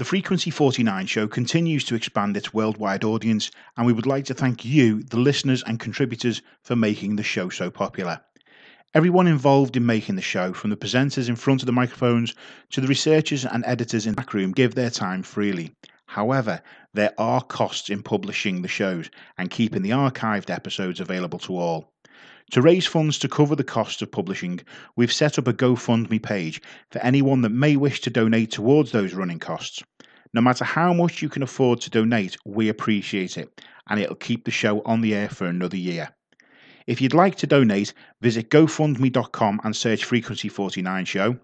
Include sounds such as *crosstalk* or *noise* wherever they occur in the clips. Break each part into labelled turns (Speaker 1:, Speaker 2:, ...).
Speaker 1: The Frequency 49 show continues to expand its worldwide audience, and we would like to thank you, the listeners and contributors, for making the show so popular. Everyone involved in making the show, from the presenters in front of the microphones to the researchers and editors in the back room, give their time freely. However, there are costs in publishing the shows and keeping the archived episodes available to all. To raise funds to cover the costs of publishing, we've set up a GoFundMe page for anyone that may wish to donate towards those running costs. No matter how much you can afford to donate, we appreciate it, and it'll keep the show on the air for another year. If you'd like to donate, visit gofundme.com and search Frequency 49 Show.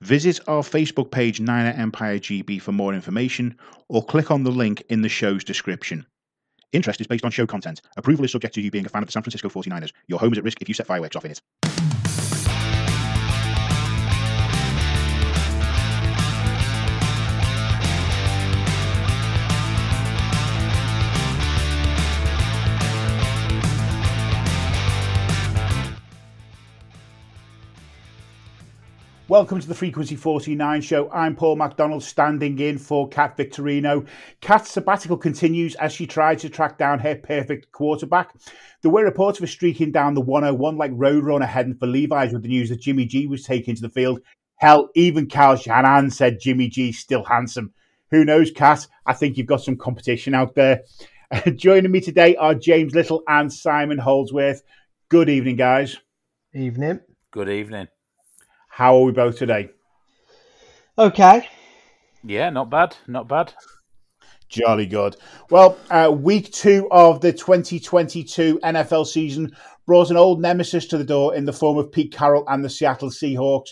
Speaker 1: Visit our Facebook page, Niner Empire GB, for more information, or click on the link in the show's description. Interest is based on show content. Approval is subject to you being a fan of the San Francisco 49ers. Your home is at risk if you set fireworks off in it. Welcome to the Frequency 49 show. I'm Paul Macdonald standing in for Kat Victorino. Kat's sabbatical continues as she tries to track down her perfect quarterback. There were reports of her streaking down the 101 like Roadrunner heading for Levi's with the news that Jimmy G was taken to the field. Hell, even Kyle Shanahan said Jimmy G's still handsome. Who knows, Kat? I think you've got some competition out there. *laughs* Joining me today are James Little and Simon Holdsworth. Good evening, guys.
Speaker 2: Evening.
Speaker 3: Good evening.
Speaker 1: How are we both today?
Speaker 2: Okay.
Speaker 3: Yeah, not bad. Not bad.
Speaker 1: Jolly good. Well, uh, week two of the 2022 NFL season brought an old nemesis to the door in the form of Pete Carroll and the Seattle Seahawks.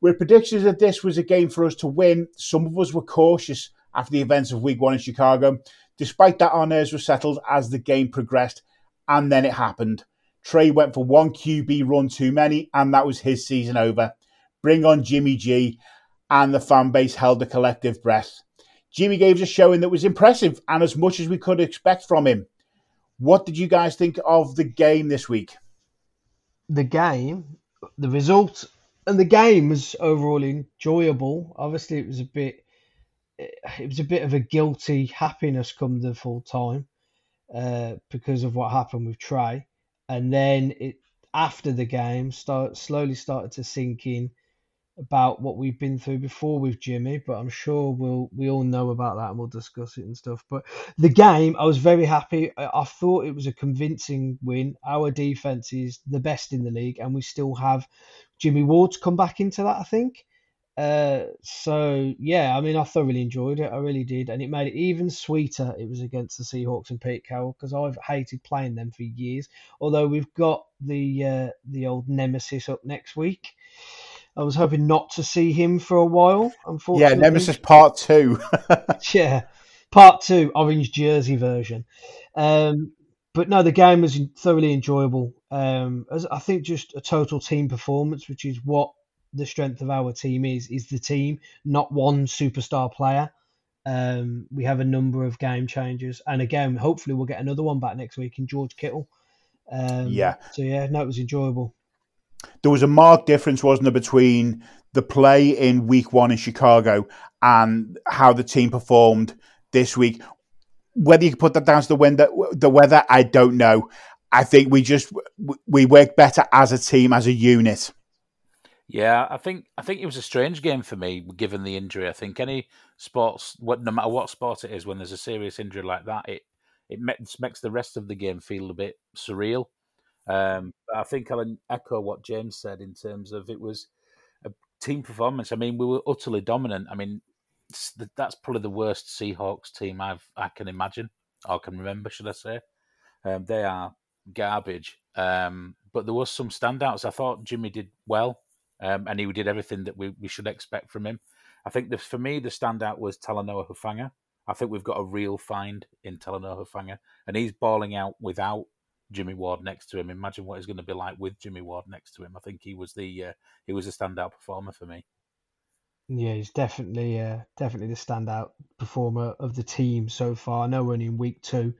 Speaker 1: With predictions that this was a game for us to win, some of us were cautious after the events of week one in Chicago. Despite that, our nerves were settled as the game progressed, and then it happened. Trey went for one QB run too many, and that was his season over bring on Jimmy G, and the fan base held a collective breath. Jimmy gave us a showing that was impressive and as much as we could expect from him. What did you guys think of the game this week?
Speaker 2: The game, the result, and the game was overall enjoyable. Obviously, it was a bit, it was a bit of a guilty happiness come the full time uh, because of what happened with Trey, and then it after the game start slowly started to sink in about what we've been through before with Jimmy, but I'm sure we'll we all know about that and we'll discuss it and stuff. But the game, I was very happy. I, I thought it was a convincing win. Our defense is the best in the league, and we still have Jimmy Ward to come back into that. I think. Uh, so yeah, I mean, I thoroughly enjoyed it. I really did, and it made it even sweeter. It was against the Seahawks and Pete Carroll because I've hated playing them for years. Although we've got the uh, the old nemesis up next week. I was hoping not to see him for a while. Unfortunately,
Speaker 1: yeah, Nemesis Part Two. *laughs*
Speaker 2: yeah, Part Two, orange jersey version. Um, but no, the game was thoroughly enjoyable. Um, as I think just a total team performance, which is what the strength of our team is, is the team, not one superstar player. Um, we have a number of game changers, and again, hopefully, we'll get another one back next week in George Kittle. Um,
Speaker 1: yeah.
Speaker 2: So yeah, no, it was enjoyable
Speaker 1: there was a marked difference, wasn't there, between the play in week one in Chicago and how the team performed this week. Whether you put that down to the weather, the weather, I don't know. I think we just we work better as a team, as a unit.
Speaker 3: Yeah, I think I think it was a strange game for me, given the injury. I think any sports, what no matter what sport it is, when there's a serious injury like that, it it makes, makes the rest of the game feel a bit surreal. Um, I think I'll echo what James said in terms of it was a team performance. I mean, we were utterly dominant. I mean, that's probably the worst Seahawks team I've I can imagine or can remember, should I say? Um, they are garbage. Um, but there was some standouts. I thought Jimmy did well, um, and he did everything that we, we should expect from him. I think the, for me the standout was Talanoa Hufanga. I think we've got a real find in Talanoa Hufanga, and he's balling out without Jimmy Ward next to him. Imagine what he's going to be like with Jimmy Ward next to him. I think he was the uh, he was a standout performer for me.
Speaker 2: Yeah, he's definitely uh, definitely the standout performer of the team so far. I know we're only in week two,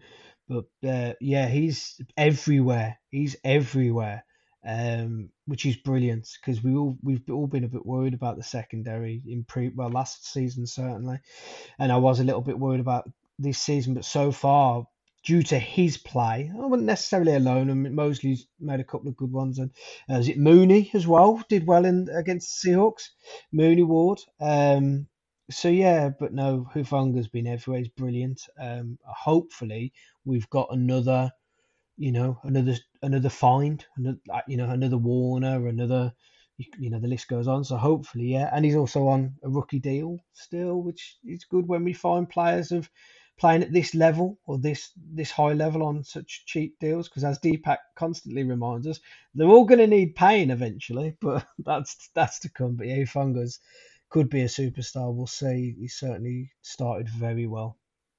Speaker 2: but uh, yeah, he's everywhere. He's everywhere. um, which is brilliant because we all we've all been a bit worried about the secondary in pre well last season certainly, and I was a little bit worried about this season, but so far due to his play. I wasn't necessarily alone, and Mosley's made a couple of good ones, and uh, is it Mooney as well? Did well in against the Seahawks. Mooney Ward. Um, so yeah, but no, Hufanga's been everywhere. He's brilliant. Um, hopefully, we've got another, you know, another another find, another, you know, another Warner, another, you know, the list goes on. So hopefully, yeah, and he's also on a rookie deal still, which is good when we find players of playing at this level or this this high level on such cheap deals because as Dipak constantly reminds us, they're all going to need paying eventually, *laughs* but that's that's to come. But yeah, Fungus could be a superstar. We'll see. He certainly started very well.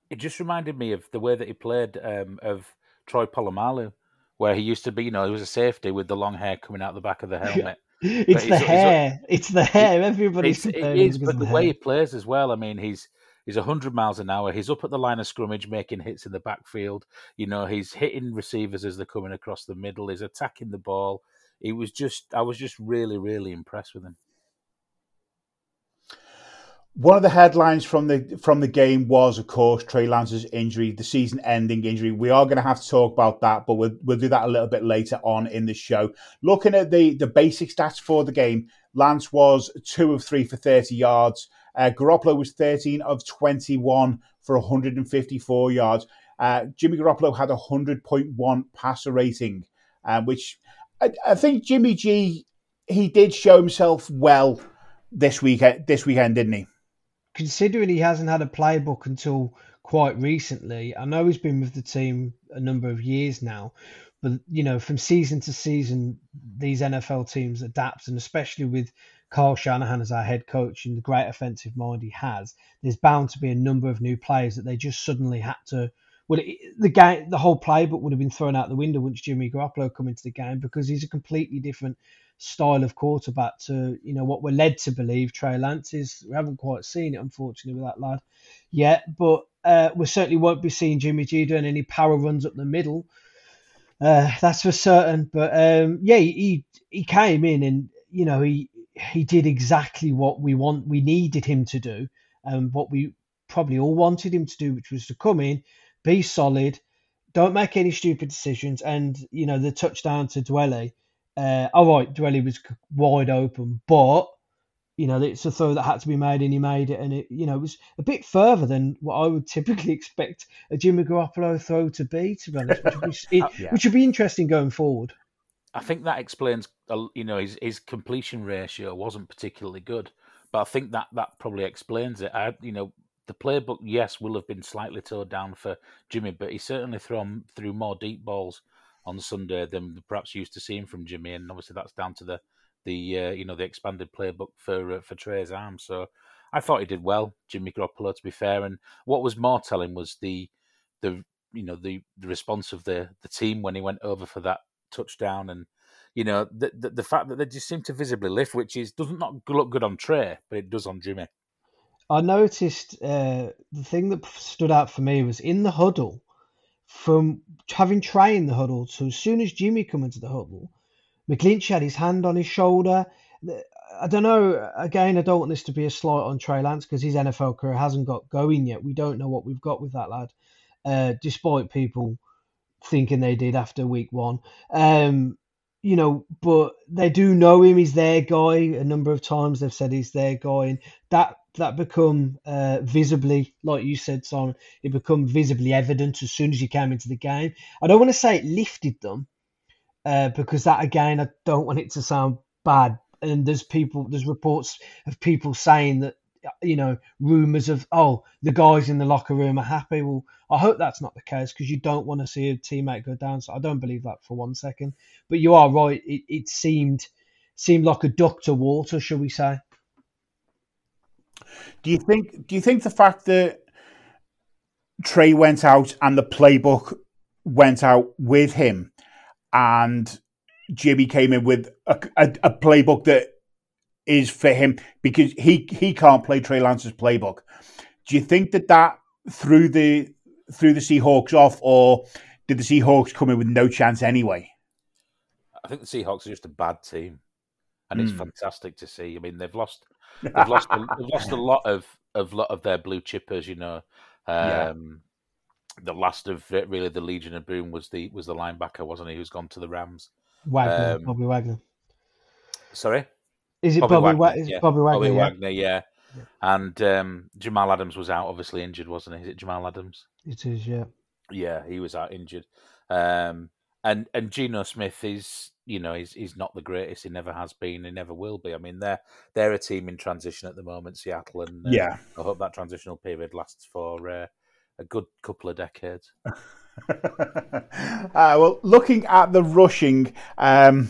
Speaker 3: It just reminded me of the way that he played um, of Troy Polamalu, where he used to be. You know, he was a safety with the long hair coming out the back of the *laughs* helmet.
Speaker 2: it's the hair. it's the hair. Everybody's
Speaker 3: it's, it is, but the, the way he plays as well. I mean, he's He's 100 miles an hour. He's up at the line of scrummage making hits in the backfield. You know, he's hitting receivers as they're coming across the middle. He's attacking the ball. He was just, I was just really, really impressed with him.
Speaker 1: One of the headlines from the from the game was, of course, Trey Lance's injury, the season-ending injury. We are going to have to talk about that, but we'll we'll do that a little bit later on in the show. Looking at the the basic stats for the game, Lance was two of three for thirty yards. Uh, Garoppolo was 13 of 21 for 154 yards. Uh, Jimmy Garoppolo had a 100.1 passer rating, uh, which I, I, think Jimmy G he did show himself well this weekend. This weekend, didn't he?
Speaker 2: Considering he hasn't had a playbook until quite recently, I know he's been with the team a number of years now, but you know, from season to season, these NFL teams adapt, and especially with Kyle Shanahan as our head coach and the great offensive mind he has, there's bound to be a number of new players that they just suddenly had to. Well, the game, the whole playbook would have been thrown out the window once Jimmy Garoppolo come into the game because he's a completely different style of quarterback to you know what we're led to believe Trey Lance is. We haven't quite seen it, unfortunately, with that lad yet, but uh, we certainly won't be seeing Jimmy G doing any power runs up the middle. Uh, that's for certain. But um, yeah, he he came in and you know he he did exactly what we want we needed him to do and what we probably all wanted him to do which was to come in be solid don't make any stupid decisions and you know the touchdown to Dwelley uh, all right Dwelley was wide open but you know it's a throw that had to be made and he made it and it you know it was a bit further than what I would *laughs* typically expect a Jimmy Garoppolo throw to be to be honest which would be, *laughs* yeah. which would be interesting going forward
Speaker 3: I think that explains, you know, his his completion ratio wasn't particularly good, but I think that that probably explains it. I, you know, the playbook, yes, will have been slightly toned down for Jimmy, but he certainly thrown through more deep balls on Sunday than perhaps used to seeing from Jimmy, and obviously that's down to the the uh, you know the expanded playbook for uh, for Trey's arm. So I thought he did well, Jimmy Garoppolo, to be fair. And what was more telling was the the you know the the response of the the team when he went over for that touchdown, and you know the, the, the fact that they just seem to visibly lift, which is doesn't not look good on Trey, but it does on Jimmy.
Speaker 2: I noticed uh, the thing that stood out for me was in the huddle, from having Trey in the huddle to as soon as Jimmy come into the huddle, McGlinchey had his hand on his shoulder. I don't know. Again, I don't want this to be a slight on Trey Lance because his NFL career hasn't got going yet. We don't know what we've got with that lad, uh, despite people thinking they did after week one. Um, you know, but they do know him. He's their guy. A number of times they've said he's their guy, and that that become uh, visibly, like you said, Simon, it become visibly evident as soon as you came into the game. I don't want to say it lifted them, uh, because that again, I don't want it to sound bad. And there's people, there's reports of people saying that you know, rumours of, oh, the guys in the locker room are happy. Well, I hope that's not the case because you don't want to see a teammate go down. So I don't believe that for one second. But you are right. It, it seemed seemed like a duck to water, shall we say?
Speaker 1: Do you think? Do you think the fact that Trey went out and the playbook went out with him, and Jimmy came in with a, a, a playbook that is for him because he he can't play Trey Lance's playbook. Do you think that that threw the threw the Seahawks off, or did the Seahawks come in with no chance anyway?
Speaker 3: I think the Seahawks are just a bad team, and it's
Speaker 1: Mm.
Speaker 3: fantastic to see. I mean, they've lost *laughs* they've lost a, they've lost a lot of of lot of their blue chippers. You know,
Speaker 1: Yeah.
Speaker 3: um, the last of it, really the Legion of Boom was the was the linebacker, wasn't he? Who's gone to the Rams?
Speaker 2: Wagner,
Speaker 3: Um,
Speaker 2: Bobby Wagner.
Speaker 3: Sorry,
Speaker 2: Is it
Speaker 3: Bobby
Speaker 2: Bobby,
Speaker 3: Wagner,
Speaker 2: Wagner?
Speaker 3: yeah.
Speaker 2: Bobby Wagner.
Speaker 3: Bobby
Speaker 2: yeah.
Speaker 3: Wagner, yeah. And um, Jamal Adams was out, obviously injured, wasn't he? Is it Jamal Adams?
Speaker 2: It is, yeah.
Speaker 3: Yeah, he was out injured. Um, and and Geno Smith is, you know, he's he's not the greatest. He never has been. He never will be. I mean, they're they're a team in transition at the moment, Seattle, and uh,
Speaker 1: Yeah.
Speaker 3: I hope that transitional period lasts for uh, a good couple of decades. *laughs*
Speaker 1: uh, well, looking at the rushing, um,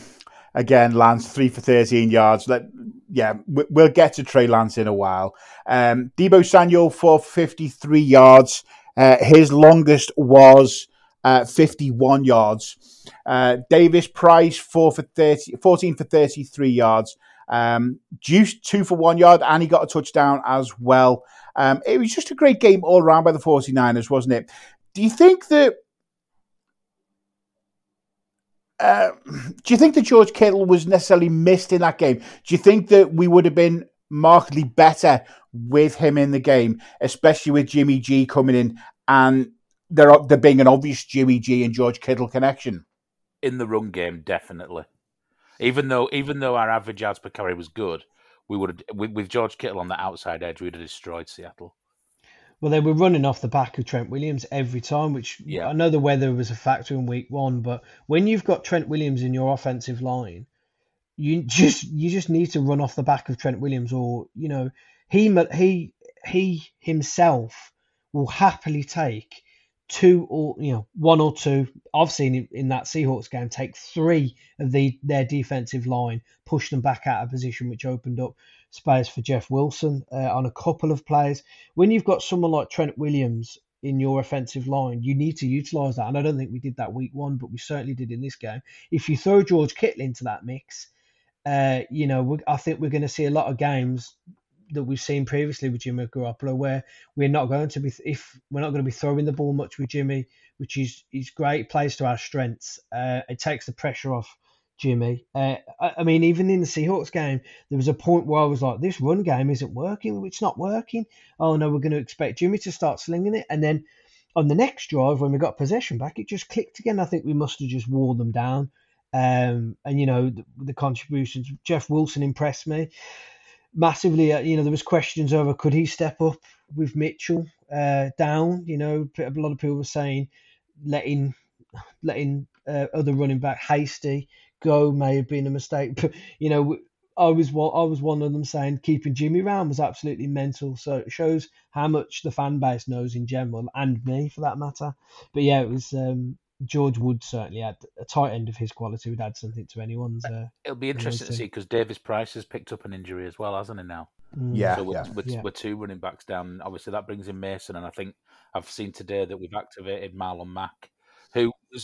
Speaker 1: again, Lance three for thirteen yards. Let, yeah, we- we'll get to Trey Lance in a while. Um, Deebo Samuel for fifty three yards. Uh, his longest was uh, fifty one yards. Uh, Davis Price four for 30, 14 for thirty three yards. Um, Juice two for one yard, and he got a touchdown as well. Um, it was just a great game all around by the 49ers, wasn't it? Do you think that uh, do you think that George Kittle was necessarily missed in that game? Do you think that we would have been markedly better with him in the game, especially with Jimmy G coming in and there there being an obvious Jimmy G and George Kittle connection?
Speaker 3: In the run game, definitely. Even though even though our average yards per carry was good, we would have with, with George Kittle on the outside edge, we'd have destroyed Seattle.
Speaker 2: Well, they were running off the back of Trent Williams every time, which
Speaker 3: Yeah.
Speaker 2: I know the weather was a factor in week one, but when you've got Trent Williams in your offensive line, you just you just need to run off the back of Trent Williams, or you know he he he himself will happily take two or you know one or two. I've seen him in that Seahawks game take three of the their defensive line, push them back out of position, which opened up space for Jeff Wilson uh, on a couple of plays. When you've got someone like Trent Williams in your offensive line, you need to utilize that. And I don't think we did that week one, but we certainly did in this game. If you throw George Kittle into that mix, uh, you know, we, I think we're going to see a lot of games that we've seen previously with Jimmy Garoppolo where we're not going to be if we're not going to be throwing the ball much with Jimmy, which is is great, plays to our strengths. Uh, it takes the pressure off Jimmy. Uh, I, mean, even in the Seahawks game, there was a point where I was like, this run game isn't working. It's not working. Oh no, we're going to expect Jimmy to start slinging it, and then on the next drive when we got possession back, it just clicked again. I think we must have just wore them down. Um, and you know the, the contributions. Jeff Wilson impressed me massively. Uh, you know there was questions over could he step up with Mitchell uh, down. You know a lot of people were saying letting letting uh, other running back Hasty go may have been a mistake. But you know I was one I was one of them saying keeping Jimmy round was absolutely mental. So it shows how much the fan base knows in general and me for that matter. But yeah, it was. Um, George Wood certainly had a tight end of his quality would add something to anyone's. Uh,
Speaker 3: It'll be interesting to see because Davis Price has picked up an injury as well, hasn't he? Now,
Speaker 2: mm,
Speaker 1: Yeah,
Speaker 3: so we're,
Speaker 1: yeah.
Speaker 3: we're,
Speaker 2: Yeah.
Speaker 3: we're two running backs down. Obviously, that brings in Mason, and I think I've seen today that we've activated Marlon Mack,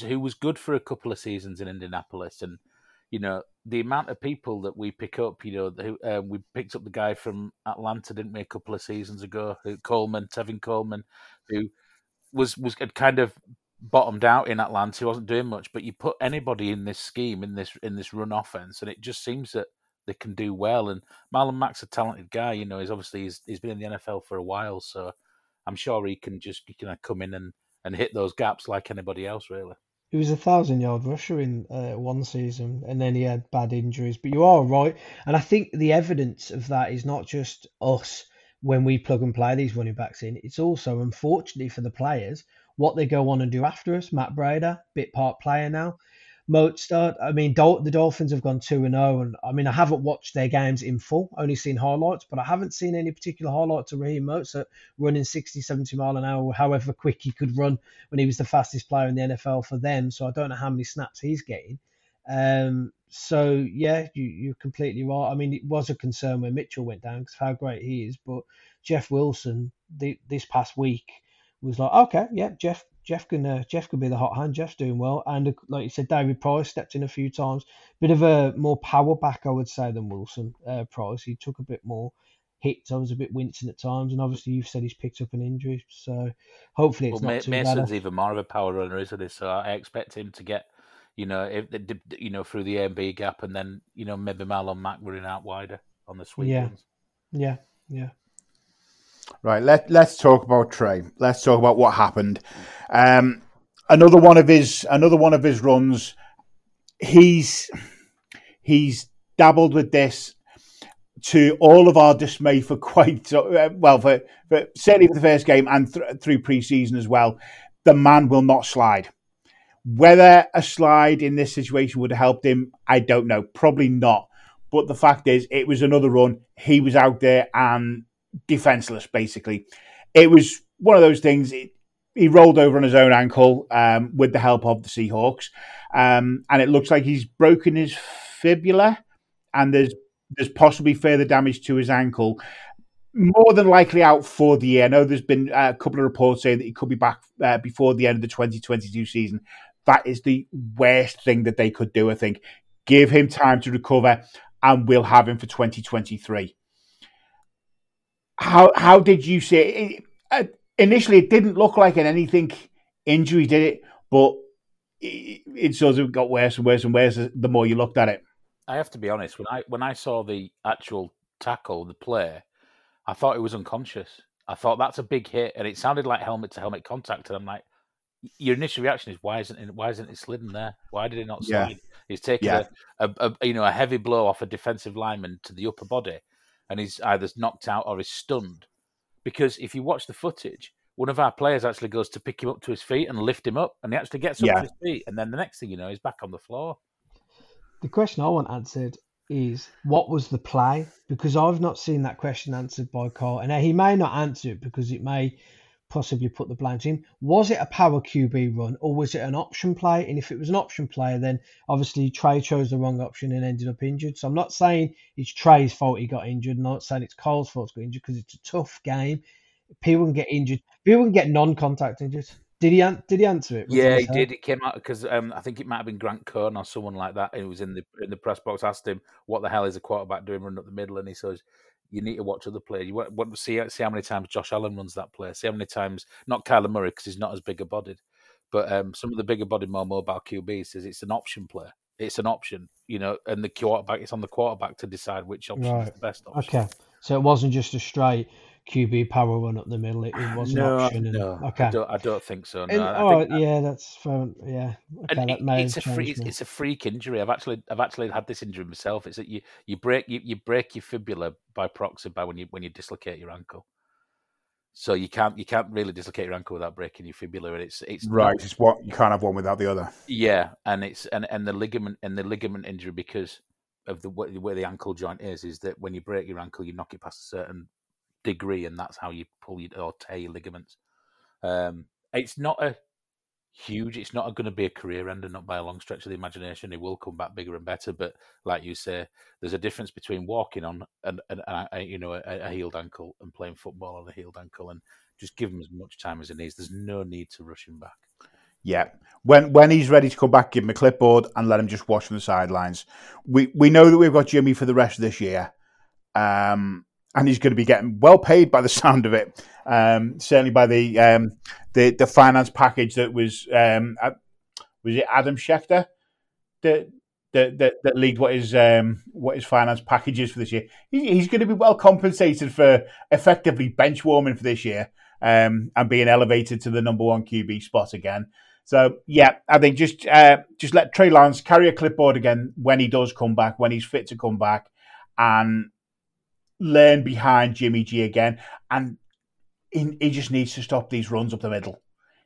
Speaker 3: who was good for a couple of seasons in Indianapolis, and you know the amount of people that we pick up. You know, uh, we picked up the guy from Atlanta, didn't we, a couple of seasons ago? Who, Coleman, Tevin Coleman, who was was kind of bottomed out in Atlanta. He wasn't doing much, but you put anybody in this scheme in this in this run offense, and it just seems that they can do well. And Marlon Mack's a talented guy. You know, he's obviously he's, he's been in the NFL for a while, so I'm sure he can just you know come in and and hit those gaps like anybody else, really.
Speaker 2: He was a thousand yard rusher in uh, one season, and then he had bad injuries. But you are right, and I think the evidence of that is not just us when we plug and play these running backs in. It's also, unfortunately, for the players, what they go on and do after us. Matt Breida, bit part player now. Mostert, I mean, Dol- the Dolphins have gone 2 and 0. And I mean, I haven't watched their games in full, only seen highlights, but I haven't seen any particular highlights of Raheem Mostert running 60, 70 mile an hour, however quick he could run when he was the fastest player in the NFL for them. So I don't know how many snaps he's getting. Um, so yeah, you, you're completely right. I mean, it was a concern when Mitchell went down because how great he is, but Jeff Wilson the, this past week was like, okay, yeah, Jeff, Jeff can, uh, Jeff could be the hot hand. Jeff's doing well, and uh, like you said, Davis Price stepped in a few times. Bit of a more power back, I would say, than Wilson. Uh, Price, he took a bit more hits. I was a bit wincing at times, and obviously you've said he's picked up an injury, so hopefully it's
Speaker 3: well,
Speaker 2: not too
Speaker 3: Mason's
Speaker 2: bad.
Speaker 3: even more of a power runner, isn't he? So I expect him to get You know, if you know through the A and B gap, and then you know maybe Marlon Mack running out wider on the sweep
Speaker 2: yeah.
Speaker 3: ones.
Speaker 2: Yeah, yeah.
Speaker 1: Right, let let's talk about Trey. Let's talk about what happened. Um, another one of his another one of his runs. He's he's dabbled with this to all of our dismay for *laughs* quite uh, well for, for certainly for the first game and th- through preseason as well. The man will not slide. Whether a slide in this situation would have helped him, I don't know. Probably not. But the fact is, it was another run. He was out there and defenseless, basically. It was one of those things. It, he rolled over on his own ankle um, with the help of the Seahawks, um, and it looks like he's broken his fibula, and there's there's possibly further damage to his ankle. More than likely out for the year. I know there's been a couple of reports saying that he could be back uh, before the end of the 2022 season. That is the worst thing that they could do. I think give him time to recover, and we'll have him for 2023 how how did you see it? Uh, initially, it didn't look like an anything injury, did it? But it, it sort of got worse and worse and worse the more you looked at it.
Speaker 3: I have to be honest. When I when I saw the actual tackle, the play, I thought it was unconscious. I thought that's a big hit, and it sounded like helmet to helmet contact. And I'm like, your initial reaction is why isn't it, why isn't it slidden there? Why did it not slide? Yeah. He's taken yeah. a, a, a, you know a heavy blow off a defensive lineman to the upper body, and he's either knocked out or he's stunned. Because if you watch the footage, one of our players actually goes to pick him up to his feet and lift him up, and he actually gets up yeah. to his feet, and then the next thing you know, he's back on the floor.
Speaker 2: The question I want answered is what was the play? Because I've not seen that question answered by Carl, and he may not answer it because it may possibly put the blame to him. Was it a power QB run or was it an option play? And if it was an option play, then obviously Trey chose the wrong option and ended up injured. So I'm not saying it's Trey's fault he got injured. I'm not saying it's Cole's fault he got injured because it's a tough game. People can get injured. People can get non-contact injuries. Did he did he answer it?
Speaker 3: yeah, he did. It came out because um, I think it might have been Grant Cohn or someone like that. It was in the in the press box. Asked him what the hell is a quarterback doing running up the middle, and he says you need to watch other players. You want to see see how many times Josh Allen runs that play. See how many times not Kyler Murray because he's not as bigger bodied, but um, some of the bigger bodied, more mobile QBs says it's an option play. It's an option, you know, and the quarterback. It's on the quarterback to decide which option right. is the best option.
Speaker 2: Okay, so it wasn't just a straight QB power run up the middle. It, it ah, was
Speaker 3: no,
Speaker 2: an option. And,
Speaker 3: no, okay. I don't, I don't think so. No,
Speaker 2: and, oh, that, yeah, that's fine. Yeah, okay, that may
Speaker 3: it's a freak, it's a freak injury. I've actually, I've actually had this injury myself. It's that you, you break, you, you break your fibula by proxy by when you when you dislocate your ankle. So you can't you can't really dislocate your ankle without breaking your fibula, and it's it's
Speaker 1: right. Not, it's what you can't have one without the other.
Speaker 3: Yeah, and it's and and the ligament and the ligament injury because of the way, the ankle joint is is that when you break your ankle, you knock it past a certain degree, and that's how you pull your or ligaments. Um, it's not a huge. It's not going to be a career ender, not by a long stretch of the imagination. He will come back bigger and better, but like you say, there's a difference between walking on and, you know a, a, healed ankle and playing football on a healed ankle, and just give him as much time as he needs. There's no need to rush him back.
Speaker 1: Yeah, when when he's ready to come back, give him a clipboard and let him just watch from the sidelines. We we know that we've got Jimmy for the rest of this year. Um, and he's going to be getting well paid by the sound of it. Um, certainly by the um, the the finance package that was um, was it Adam Schefter that that that, that leaked what his um, what his finance package is for this year. He, he's going to be well compensated for effectively bench warming for this year um, and being elevated to the number one QB spot again. So yeah, I think just uh, just let Trey Lance carry a clipboard again when he does come back, when he's fit to come back, and learn behind Jimmy G again, and he, he just needs to stop these runs up the middle.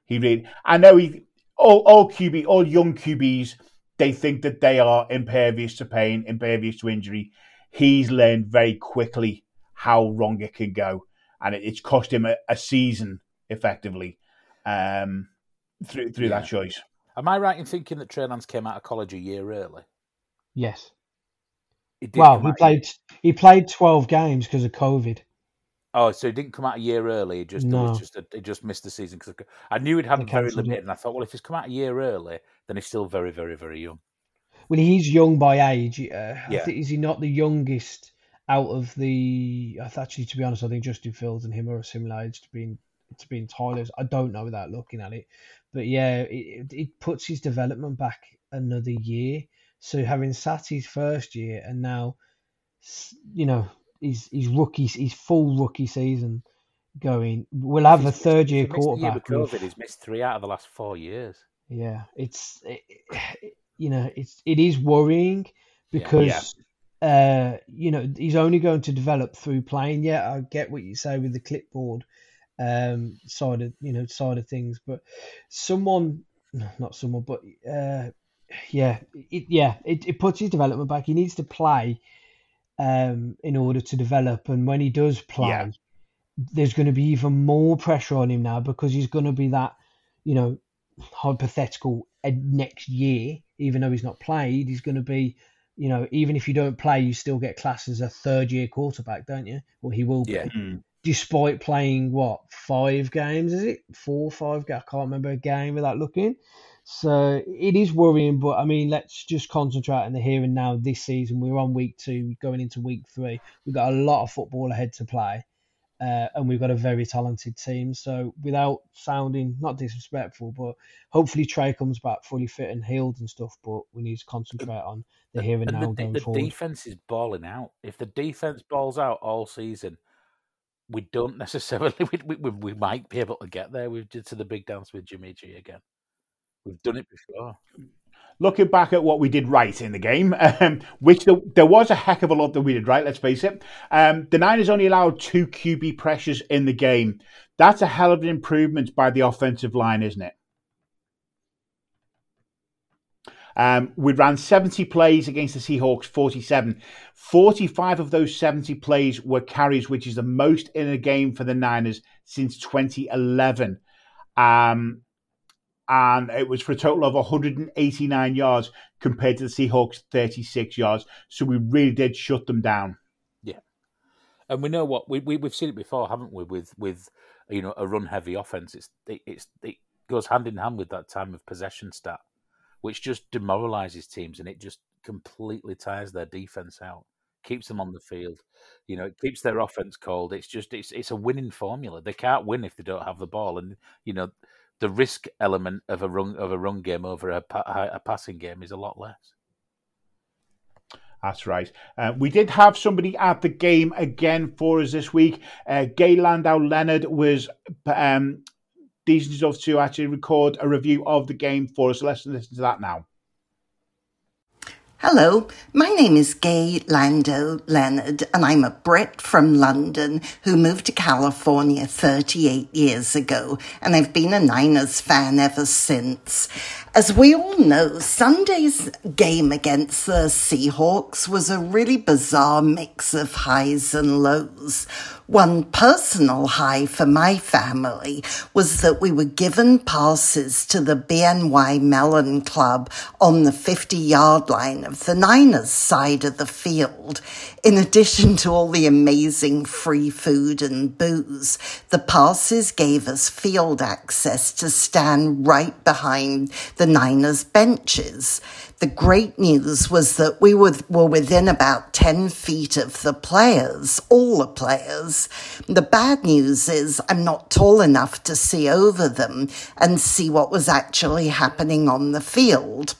Speaker 1: He really, I know he all all QB, all young QBs, they think that they are impervious to pain, impervious to injury. He's learned very quickly how wrong it can go, and it, it's cost him a, a season effectively um, through through yeah. that choice.
Speaker 3: Am I right in thinking that Trey Lance came out of college a year early?
Speaker 2: Yes. Well, he played he played twelve games because of COVID.
Speaker 3: Oh, so he didn't come out a year early. He just no. just a, he just missed the season because I knew he'd had very limited, and I thought, well, if he's come out a year early, then he's still very, very, very young.
Speaker 2: Well, he's young by age. Uh, yeah. Think, is he not the youngest out of the? Actually, to be honest, I think Justin Fields and him are a similar age to being to be entirely. I don't know without looking at it, but yeah, it, it puts his development back another year. So having sat his first year and now, you know, he's he's rookie, he's full rookie season going. We'll have a third year quarterback.
Speaker 3: Year with COVID, he's missed three out of the last four years.
Speaker 2: Yeah, it's it, you know it's it is worrying because yeah. uh you know he's only going to develop through playing. Yeah, I get what you say with the clipboard um side of you know side of things, but someone not someone but uh yeah it yeah it, it puts his development back. He needs to play um in order to develop, and when he does play. Yeah there's going to be even more pressure on him now because he's going to be that, you know, hypothetical next year, even though he's not played, he's going to be, you know, even if you don't play, you still get classed as a third year quarterback, don't you? Well, he will yeah. be. Mm. Despite playing what five games, is it four, five? I can't remember a game without looking. So it is worrying, but I mean, let's just concentrate on the here and now this season. We're on week two, going into week three. We've got a lot of football ahead to play uh, and we've got a very talented team. So without sounding not disrespectful, but hopefully Trey comes back fully fit and healed and stuff. But we need to concentrate on the here and, and now
Speaker 3: the,
Speaker 2: going
Speaker 3: the
Speaker 2: forward.
Speaker 3: The defense is balling out. If the defense balls out all season, we don't *laughs* necessarily. We, we, we might be able to get there. We've did to the big dance with Jimmy G again. We've done it before
Speaker 1: looking back at what we did right in the game, um, which the, there was a heck of a lot that we did right, let's face it. Um, the Niners only allowed two QB pressures in the game. That's a hell of an improvement by the offensive line, isn't it? Um, we ran 70 plays against the Seahawks, 47. 45 of those 70 plays were carries, which is the most in a game for the Niners since 2011. Um, and it was for a total of 189 yards compared to the Seahawks' 36 yards. So we really did shut them down.
Speaker 3: Yeah, and we know what we, we have seen it before, haven't we? With with you know a run heavy offense, it's it, it's it goes hand in hand with that time of possession stat, which just demoralizes teams and it just completely tires their defense out. Keeps them on the field, you know. It keeps their offense cold. It's just it's it's a winning formula. They can't win if they don't have the ball, and you know the risk element of a run of a run game over a, a passing game is a lot less.
Speaker 1: That's right. Uh, we did have somebody at the game again for us this week. Uh, Gay Landau Leonard was um, decent enough to actually record a review of the game for us. let's listen to that now.
Speaker 4: Hello, my name is Gay Lando Leonard, and I'm a Brit from London who moved to California 38 years ago, and I've been a Niners fan ever since. As we all know, Sunday's game against the Seahawks was a really bizarre mix of highs and lows. One personal high for my family was that we were given passes to the BNY Mellon Club on the 50 yard line of the Niners side of the field. In addition to all the amazing free food and booze, the passes gave us field access to stand right behind the Niners benches. The great news was that we were, within about 10 feet of the players, all the players. The bad news is I'm not tall enough to see over them and see what was actually happening on the field.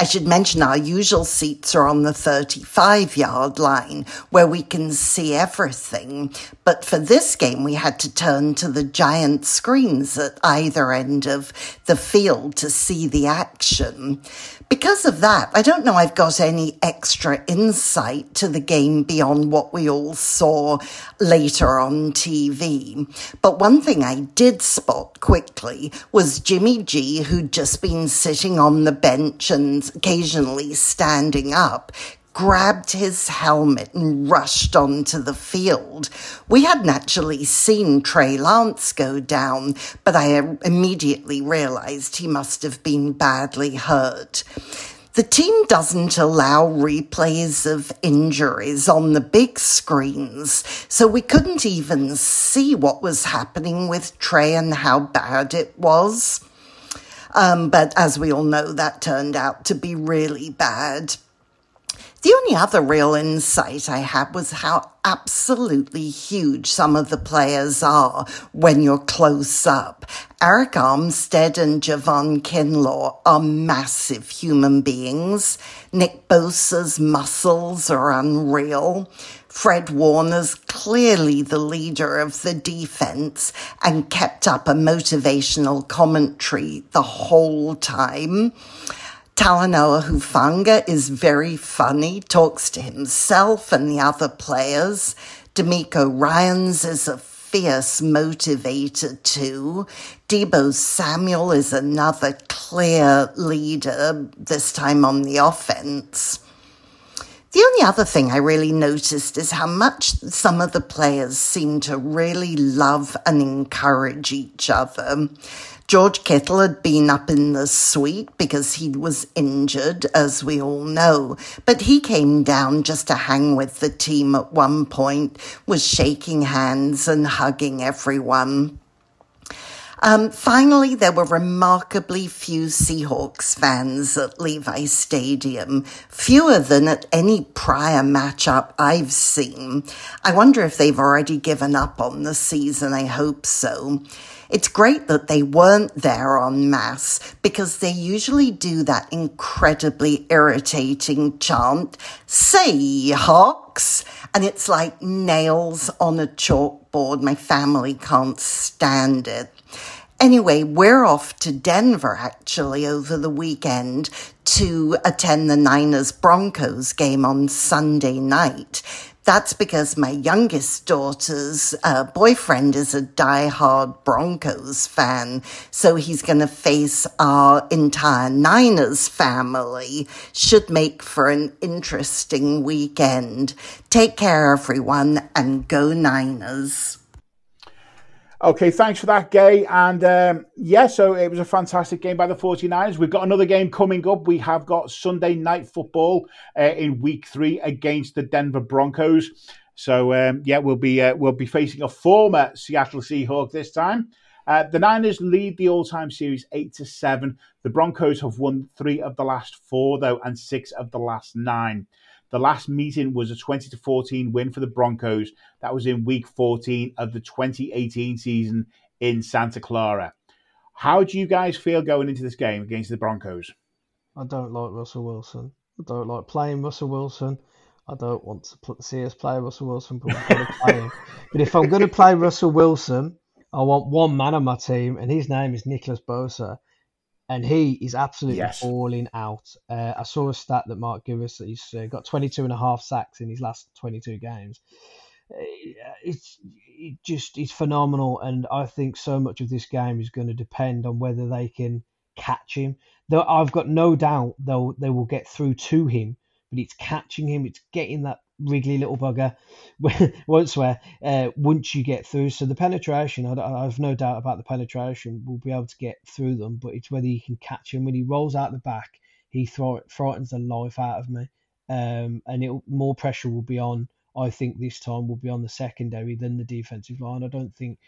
Speaker 4: I should mention our usual seats are on the 35 yard line where we can see everything. But for this game, we had to turn to the giant screens at either end of the field to see the action. Because of that, I don't know I've got any extra insight to the game beyond what we all saw later on TV. But one thing I did spot quickly was Jimmy G, who'd just been sitting on the bench and occasionally standing up, grabbed his helmet and rushed onto the field. We hadn't actually seen Trey Lance go down, but I immediately realized he must have been badly hurt. The team doesn't allow replays of injuries on the big screens, so we couldn't even see what was happening with Trey and how bad it was. Um, but as we all know, that turned out to be really bad. The only other real insight I had was how absolutely huge some of the players are when you're close up. Arik Armstead and Javon Kinlaw are massive human beings. Nick Bosa's muscles are unreal. Fred Warner's clearly the leader of the defense and kept up a motivational commentary the whole time. Talanoa Hufanga is very funny, talks to himself and the other players. DeMeco Ryans is a fierce motivator too. Deebo Samuel is another clear leader, this time on the offense. The only other thing I really noticed is how much some of the players seem to really love and encourage each other. George Kittle had been up in the suite because he was injured, as we all know, but he came down just to hang with the team at one point, was shaking hands and hugging everyone. Um, finally, there were remarkably few Seahawks fans at Levi Stadium, fewer than at any prior matchup I've seen. I wonder if they've already given up on the season. I hope so. It's great that they weren't there en masse because they usually do that incredibly irritating chant, Seahawks, and it's like nails on a chalkboard. My family can't stand it. Anyway, we're off to Denver actually over the weekend to attend the Niners Broncos game on Sunday night. That's because my youngest daughter's uh, boyfriend is a die-hard Broncos fan. So he's going to face our entire Niners family. Should make for an interesting weekend. Take care, everyone, and go Niners.
Speaker 1: Okay, thanks for that, Gay. And um, yeah, so it was a fantastic game by the 49ers. We've got another game coming up. We have got Sunday night football uh, in week three against the Denver Broncos. So um, yeah, we'll be uh, we'll be facing a former Seattle Seahawk this time. Uh, the Niners lead the all-time series eight to seven. The Broncos have won three of the last four though, and six of the last nine. The last meeting was a 20 to 14 win for the Broncos. That was in week 14 of the 2018 season in Santa Clara. How do you guys feel going into this game against the Broncos?
Speaker 2: I don't like Russell Wilson. I don't like playing Russell Wilson. I don't want to see us play Russell Wilson, but we're going to play him. *laughs* But if I'm going to play Russell Wilson, I want one man on my team, and his name is Nicholas Bosa and he is absolutely yes. falling out. Uh, I saw a stat that Marc gave us that he's uh, got 22 and a half sacks in his last 22 games. Uh, it's it just it's phenomenal, and I think so much of this game is going to depend on whether they can catch him. Though I've got no doubt they'll they will get through to him, but it's catching him, it's getting that wriggly little bugger. *laughs* won't swear. Uh, once you get through, so the penetration, I, have no doubt about the penetration. We'll be able to get through them, but it's whether you can catch him when he rolls out the back. He throw, frightens the life out of me, um, and it more pressure will be on. I think this time will be on the secondary than the defensive line. I don't think.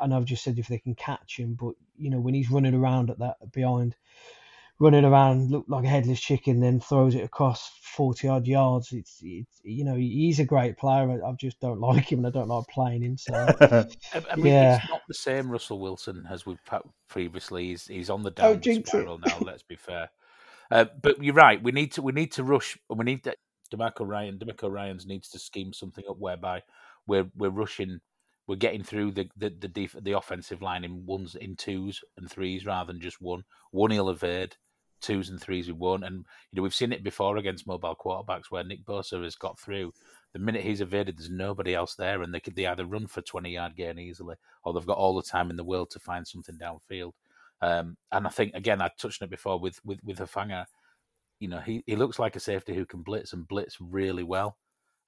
Speaker 2: And I've just said if they can catch him, but you know when he's running around at that behind running around look like a headless chicken, then throws it across forty odd yards. It's, it's you know he's a great player. I just don't *laughs* like him, and I don't like playing him. So *laughs*
Speaker 3: I mean, yeah, it's not the same Russell Wilson as we've previously. He's he's on the down spiral now. Let's be fair. Uh, but you're right. We need to we need to rush. And we need that. DeMeco Ryan. DeMeco Ryans needs to scheme something up whereby we're we're rushing we're getting through the the the, def- the offensive line in ones in twos and threes rather than just one. One he'll evade, twos and threes we won. And you know we've seen it before against mobile quarterbacks where Nick Bosa has got through. The minute he's evaded, there's nobody else there, and they could they either run for twenty yard gain easily, or they've got all the time in the world to find something downfield. Um, and I think again, I touched on it before with with with Hufanga. You know, he, he looks like a safety who can blitz and blitz really well.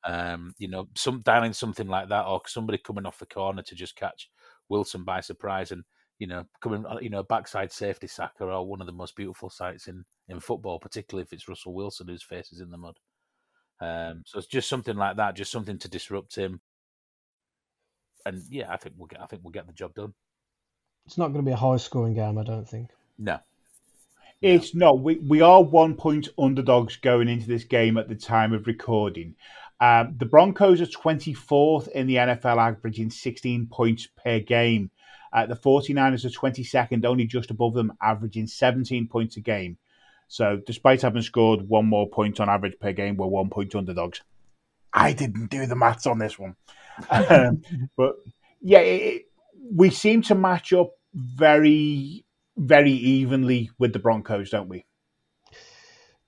Speaker 3: Um, you know, some dialing something like that, or somebody coming off the corner to just catch Wilson by surprise. And you know, coming, uh, you know, backside safety sack are one of the most beautiful sights in, in football, particularly if it's Russell Wilson whose face is in the mud. Um, so it's just something like that, just something to disrupt him. And yeah, I think we'll get, I think we'll get the job done.
Speaker 2: It's not going to be a high scoring game, I don't think.
Speaker 1: No. It's not. We, we are one point underdogs going into this game at the time of recording. Um, the Broncos are 24th in the NFL, averaging 16 points per game. Uh, the 49ers are 22nd, only just above them, averaging 17 points a game. So, despite having scored one more point on average per game, we're one point underdogs. I didn't do the maths on this one. um, *laughs* but yeah, it, we seem to match up very, very evenly with the Broncos, don't we?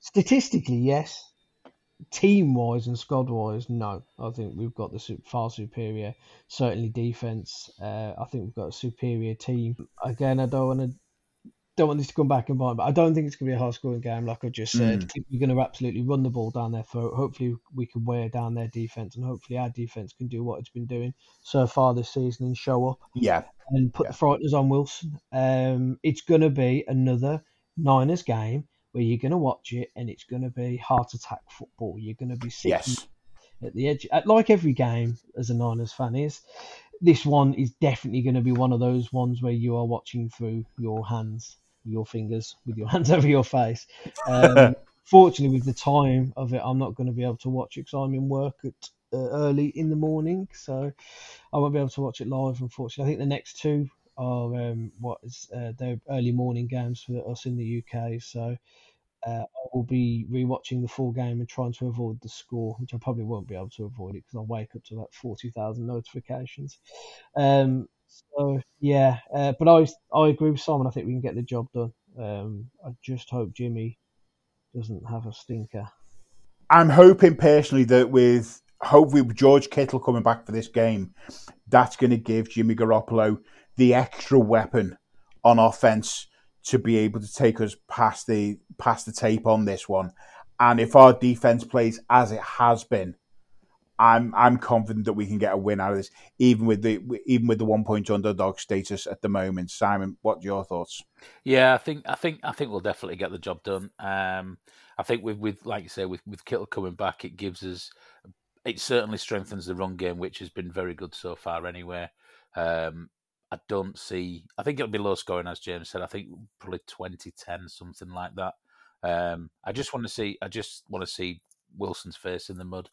Speaker 2: Statistically, yes. Team wise and squad wise, no. I think we've got the far superior, certainly defense. Uh, I think we've got a superior team. Again, I don't want to don't want this to come back and bite, but I don't think it's going to be a high scoring game, like I just said. Mm. we're going to absolutely run the ball down their throat. Hopefully, we can wear down their defense, and hopefully, our defense can do what it's been doing so far this season and show up.
Speaker 1: Yeah.
Speaker 2: And put
Speaker 1: yeah.
Speaker 2: the frighteners on Wilson. Um, it's going to be another Niners game where you're going to watch it, and it's going to be heart attack football. You're going to be sitting
Speaker 1: yes.
Speaker 2: at the edge, like every game as a Niners fan is this one is definitely going to be one of those ones where you are watching through your hands your fingers with your *laughs* hands over your face. Um, *laughs* fortunately, with the time of it, I'm not going to be able to watch it because I'm in work at uh, early in the morning, so I won't be able to watch it live. Unfortunately, I think the next two are um, what is uh, they're early morning games for us in the UK. So uh, I will be rewatching the full game and trying to avoid the score, which I probably won't be able to avoid it because I'll wake up to about forty thousand notifications. Um, so yeah, uh, but I I agree with Simon. I think we can get the job done. Um, I just hope Jimmy doesn't have a stinker.
Speaker 1: I'm hoping personally that with hopefully with George Kittle coming back for this game, that's going to give Jimmy Garoppolo the extra weapon on offense to be able to take us past the past the tape on this one. And if our defense plays as it has been, I'm I'm confident that we can get a win out of this, even with the even with the one point underdog status at the moment. Simon, what are your thoughts?
Speaker 3: Yeah, I think I think I think we'll definitely get the job done. Um, I think with with like you say with with Kittle coming back, it gives us it certainly strengthens the run game, which has been very good so far. Anyway, um, I don't see. I think it'll be low scoring, as James said. I think probably 20-10, something like that. Um, I just want to see. I just want to see Wilson's face in the mud.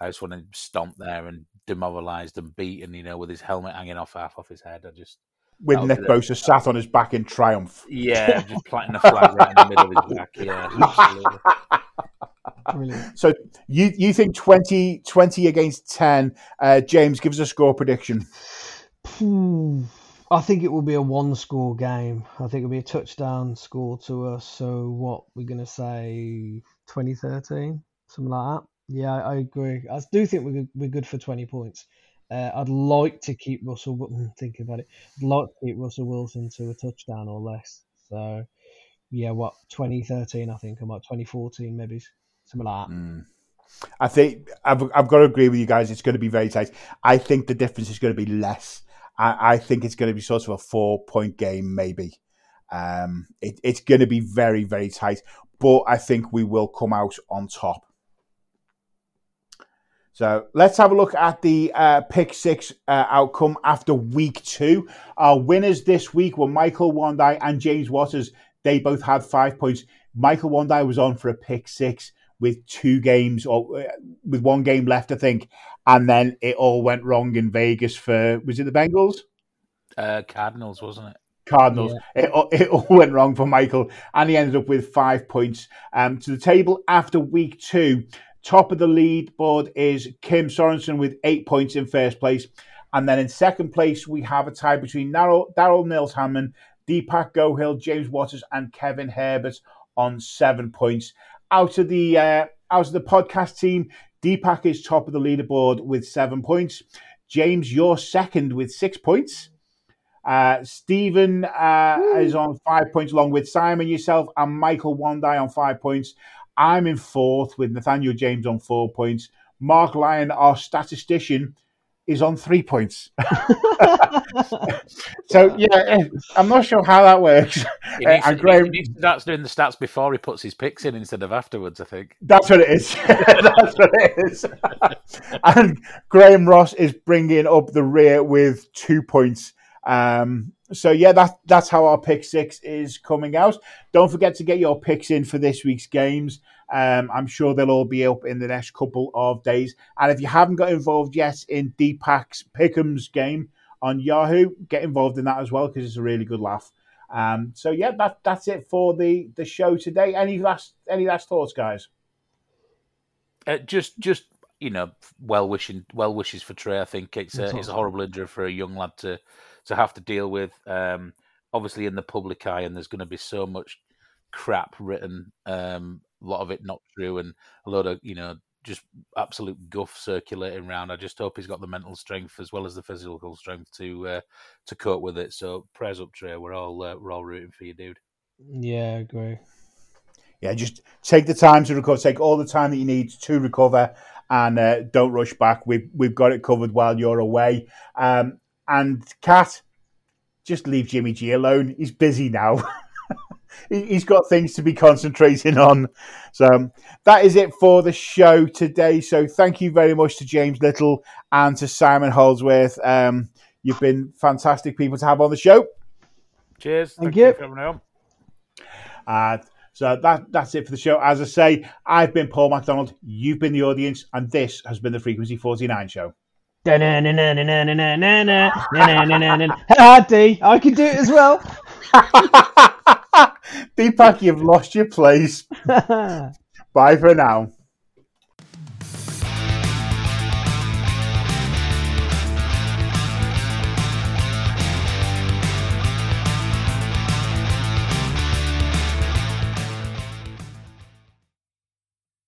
Speaker 3: I just want to stomp there and demoralised and beaten, you know, with his helmet hanging off half off his head. I just
Speaker 1: with Nick Bosa sat on his back in triumph.
Speaker 3: Yeah, just *laughs* planting a flag right in the middle of his back. Yeah, *laughs*
Speaker 1: Brilliant. So you you think 20, 20 against ten? Uh, James, gives a score prediction.
Speaker 2: I think it will be a one score game. I think it'll be a touchdown score to us. So what we're gonna say 2013, something like that. Yeah, I agree. I do think we're we're good for twenty points. Uh, I'd like to keep Russell. *laughs* Thinking about it, I'd like to keep Russell Wilson to a touchdown or less. So, yeah, what 2013? I think, about 2014, maybe something like that.
Speaker 1: Mm. I think I've I've got to agree with you guys. It's going to be very tight. I think the difference is going to be less. I, I think it's going to be sort of a four point game, maybe. Um, it, it's going to be very very tight, but I think we will come out on top. So let's have a look at the uh, pick six uh, outcome after week two. Our winners this week were Michael Wandai and James Waters. They both had five points. Michael Wandai was on for a pick six with two games or uh, with one game left, I think, and then it all went wrong in Vegas for was it the Bengals?
Speaker 3: Uh, Cardinals, wasn't it?
Speaker 1: Cardinals. Yeah. It, it all *laughs* went wrong for Michael, and he ended up with five points um, to the table after week two. Top of the lead board is Kim Sorensen with eight points in first place. And then in second place, we have a tie between Daryl Nils Hammond, Dipak Gohil, James Waters, and Kevin Herbert on seven points. Out of the uh, out of the podcast team, Dipak is top of the leaderboard with seven points. James, you're second with six points. Uh, Stephen uh, is on five points, along with Simon, yourself, and Michael Wandai on five points. I'm in fourth with Nathaniel James on four points. Marc Lyon, our statistician, is on three points. *laughs* so yeah, eh, I'm not sure how that works.
Speaker 3: He *laughs* needs, uh, Graham, he starts doing the stats before he puts his picks in instead of afterwards. I think
Speaker 1: that's what it is. *laughs* that's what it is. and Graham Ross is bringing up the rear with two points. Um, so yeah, that that's how our pick six is coming out. Don't forget to get your picks in for this week's games. Um, I'm sure they'll all be up in the next couple of days. And if you haven't got involved yet in Dipak's Pick'ems game on Yahoo, get involved in that as well because it's a really good laugh. Um, so yeah, that that's it for the the show today. Any last any last thoughts, guys?
Speaker 3: Uh, just just you know, well wishing well wishes for Trey. I think it's a, it's a horrible injury for a young lad to to have to deal with. Um, obviously, in the public eye, and there's going to be so much crap written. Um, a lot of it not true, and a lot of you know just absolute guff circulating around. I just hope he's got the mental strength as well as the physical strength to uh, to cope with it. So prayers up, Trey. We're all uh, we're all rooting for you, dude.
Speaker 2: Yeah, I agree.
Speaker 1: Yeah, just take the time to recover. Take all the time that you need to recover, and uh, don't rush back. We've we've got it covered while you're away. Um, and Kat, just leave Jimmy G alone. He's busy now. *laughs* he's got things to be concentrating on. So that is it for the show today. So thank you very much to James Little and to Simon Holdsworth. Um, you've been fantastic people to have on the show.
Speaker 3: Cheers.
Speaker 2: Thank, thank you. you for
Speaker 3: having
Speaker 1: uh, so that that's it for the show. As I say, I've been Paul Macdonald. You've been the audience, and this has been the Frequency 49 show. *laughs*
Speaker 2: Ha D, I can do it as well. *laughs*
Speaker 1: Dipak, you've lost your place. *laughs* Bye for now.